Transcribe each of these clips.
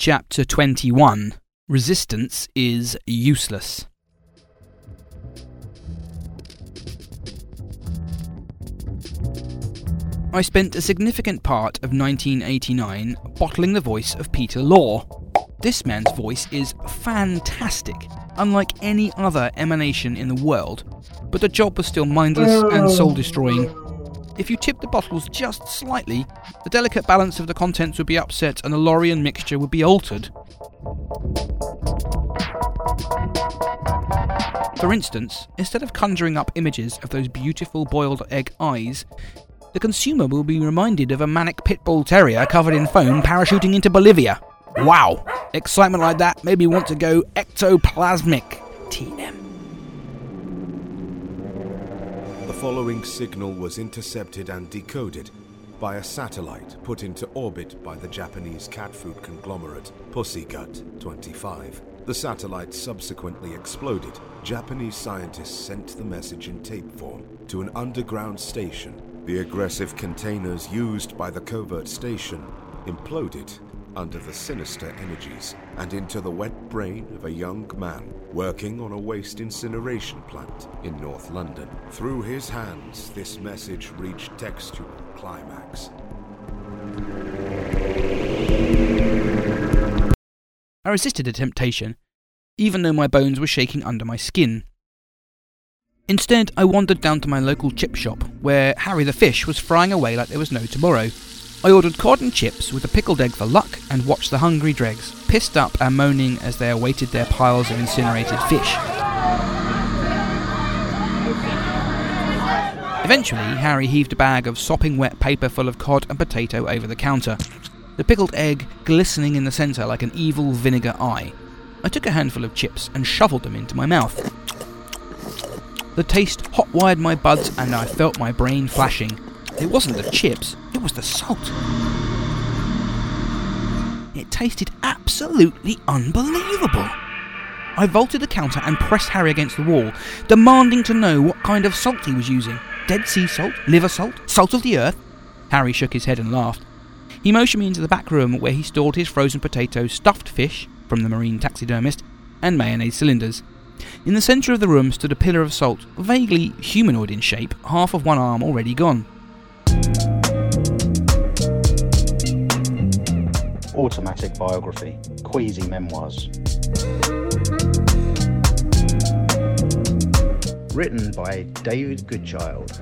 Chapter 21 Resistance is Useless. I spent a significant part of 1989 bottling the voice of Peter Lorre. This man's voice is fantastic, unlike any other emanation in the world, but the job was still mindless and soul destroying. If you tipped the bottles just slightly, the delicate balance of the contents would be upset and the Lorien mixture would be altered. For instance, instead of conjuring up images of those beautiful boiled egg eyes, the consumer will be reminded of a manic pit bull terrier covered in foam parachuting into Bolivia. Wow! Excitement like that made me want to go ectoplasmic. TM. Following signal was intercepted and decoded by a satellite put into orbit by the Japanese cat food conglomerate Pussygut 25. The satellite subsequently exploded. Japanese scientists sent the message in tape form to an underground station. The aggressive containers used by the covert station imploded under the sinister energies and into the wet brain of a young man working on a waste incineration plant in North London. Through his hands, this message reached textual climax. I resisted the temptation, even though my bones were shaking under my skin. Instead, I wandered down to my local chip shop, where Harry the fish was frying away like there was no tomorrow. I ordered cod and chips with a pickled egg for luck and watched the hungry dregs, pissed up and moaning as they awaited their piles of incinerated fish. Eventually, Harry heaved a bag of sopping wet paper full of cod and potato over the counter, the pickled egg glistening in the centre like an evil vinegar eye. I took a handful of chips and shoveled them into my mouth. The taste hot wired my buds and I felt my brain flashing. It wasn't the chips, was the salt. It tasted absolutely unbelievable. I vaulted the counter and pressed Harry against the wall, demanding to know what kind of salt he was using. Dead sea salt? Liver salt? Salt of the earth? Harry shook his head and laughed. He motioned me into the back room where he stored his frozen potatoes, stuffed fish from the marine taxidermist, and mayonnaise cylinders. In the centre of the room stood a pillar of salt, vaguely humanoid in shape, half of one arm already gone. Automatic biography, queasy memoirs. Written by David Goodchild.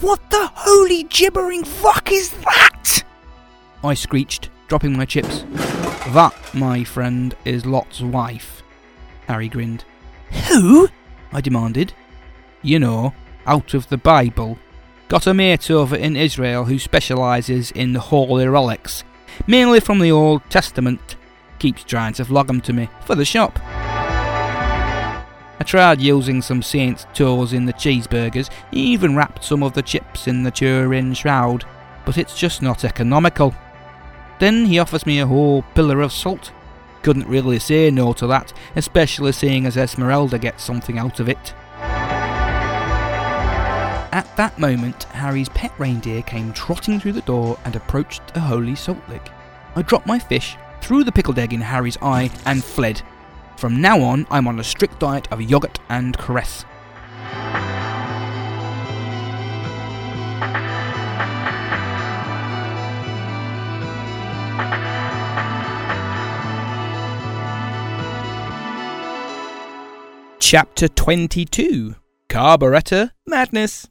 What the holy gibbering fuck is that? I screeched, dropping my chips. That, my friend, is Lot's wife. Harry grinned. Who? I demanded. You know, out of the Bible. Got a mate over in Israel who specialises in the holy relics, mainly from the Old Testament. Keeps trying to flog 'em to me for the shop. I tried using some saint's toes in the cheeseburgers, even wrapped some of the chips in the Turin shroud, but it's just not economical. Then he offers me a whole pillar of salt. Couldn't really say no to that, especially seeing as Esmeralda gets something out of it. At that moment, Harry's pet reindeer came trotting through the door and approached a holy salt lick. I dropped my fish, threw the pickled egg in Harry's eye, and fled. From now on, I'm on a strict diet of yogurt and cress. Chapter 22 Carburetor Madness.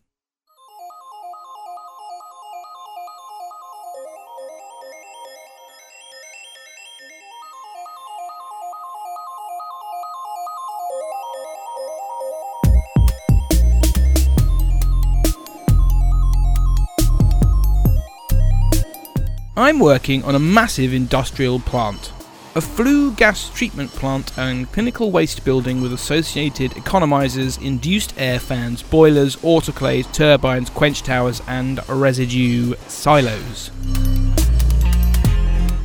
I'm working on a massive industrial plant. A flue gas treatment plant and clinical waste building with associated economizers, induced air fans, boilers, autoclaves, turbines, quench towers, and residue silos.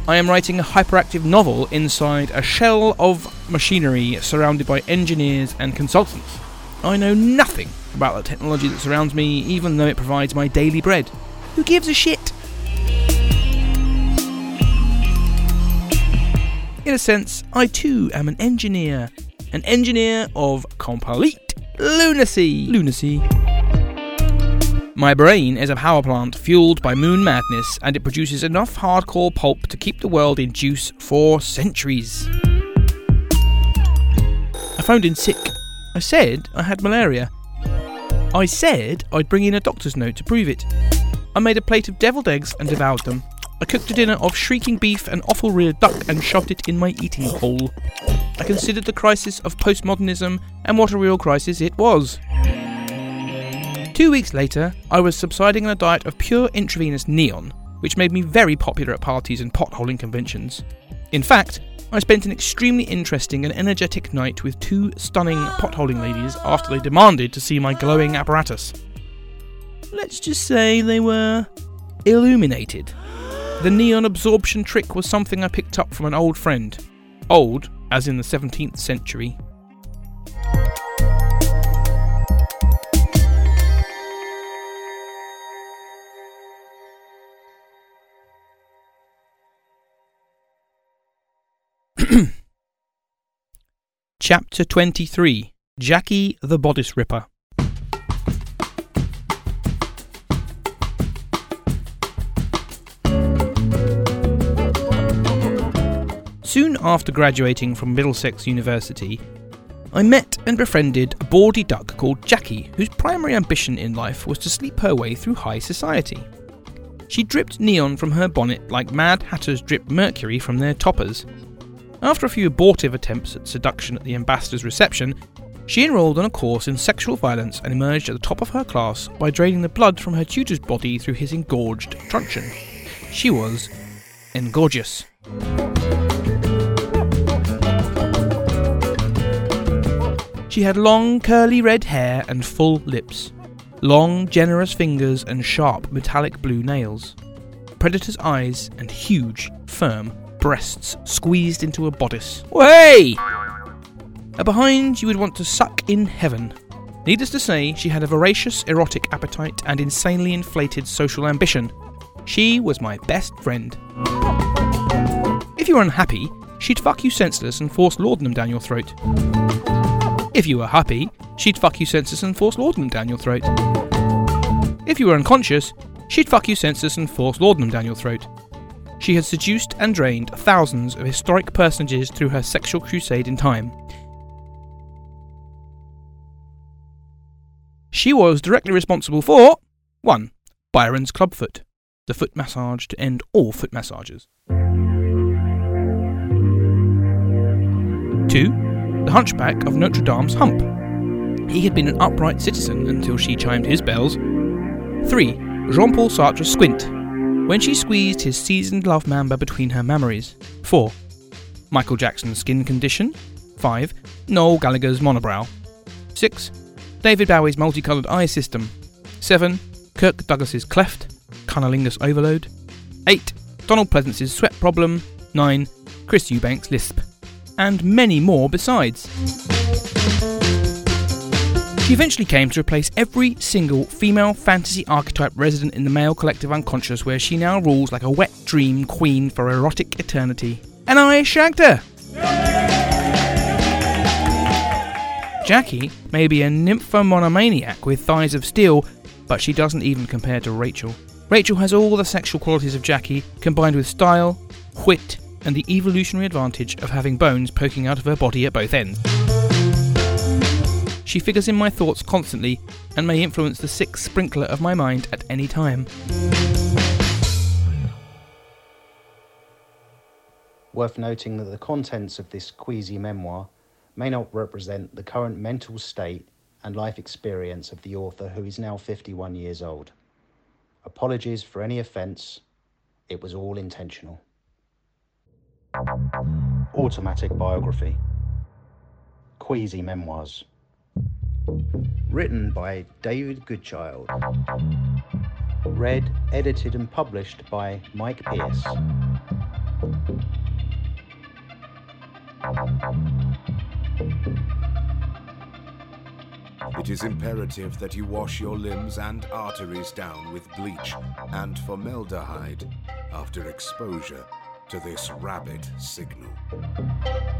I am writing a hyperactive novel inside a shell of machinery surrounded by engineers and consultants. I know nothing about the technology that surrounds me, even though it provides my daily bread. Who gives a shit? In a sense, I too am an engineer. An engineer of complete lunacy. Lunacy. My brain is a power plant fueled by moon madness, and it produces enough hardcore pulp to keep the world in juice for centuries. I phoned in sick. I said I had malaria. I said I'd bring in a doctor's note to prove it. I made a plate of deviled eggs and devoured them. I cooked a dinner of shrieking beef and offal reared duck and shoved it in my eating hole. I considered the crisis of postmodernism, and what a real crisis it was. Two weeks later, I was subsiding on a diet of pure intravenous neon, which made me very popular at parties and potholing conventions. In fact, I spent an extremely interesting and energetic night with two stunning potholing ladies after they demanded to see my glowing apparatus. Let's just say they were illuminated. The neon absorption trick was something I picked up from an old friend. Old, as in the 17th century. Chapter 23 Jackie the Bodice Ripper. After graduating from Middlesex University, I met and befriended a bawdy duck called Jackie, whose primary ambition in life was to sleep her way through high society. She dripped neon from her bonnet like Mad Hatters drip mercury from their toppers, after a few abortive attempts at seduction at the ambassador's reception, she enrolled on a course in sexual violence and emerged at the top of her class by draining the blood from her tutor's body through his engorged truncheon. She was engorgeous. She had long, curly red hair and full lips, long, generous fingers and sharp, metallic blue nails, predator's eyes and huge, firm, breasts squeezed into a bodice. Way! A behind you would want to suck in heaven. Needless to say, she had a voracious erotic appetite and insanely inflated social ambition. She was my best friend. If you were unhappy, she'd fuck you senseless and force laudanum down your throat. If you were happy, she'd fuck you senseless and force laudanum down your throat. If you were unconscious, she'd fuck you senseless and force laudanum down your throat. She had seduced and drained thousands of historic personages through her sexual crusade in time. She was directly responsible for 1. Byron's Clubfoot, the foot massage to end all foot massages. 2. The Hunchback of Notre Dame's Hump. He had been an upright citizen until she chimed his bells. 3. Jean Paul Sartre's Squint, when she squeezed his seasoned love mamba between her mammaries. 4. Michael Jackson's skin condition. 5. Noel Gallagher's monobrow. 6. David Bowie's multicoloured eye system. 7. Kirk Douglas's cleft, cunnilingus overload. 8. Donald Pleasence's sweat problem. 9. Chris Eubank's lisp. And many more besides. She eventually came to replace every single female fantasy archetype resident in the male collective unconscious, where she now rules like a wet dream queen for erotic eternity. And I shagged her! Jackie may be a nymphomonomaniac with thighs of steel, but she doesn't even compare to Rachel. Rachel has all the sexual qualities of Jackie, combined with style, wit, and the evolutionary advantage of having bones poking out of her body at both ends. She figures in my thoughts constantly and may influence the sick sprinkler of my mind at any time. Worth noting that the contents of this queasy memoir may not represent the current mental state and life experience of the author who is now 51 years old. Apologies for any offence, it was all intentional. Automatic biography. Queasy memoirs. Written by David Goodchild. Read, edited, and published by Mike Pierce. It is imperative that you wash your limbs and arteries down with bleach and formaldehyde after exposure to this rabbit signal. Música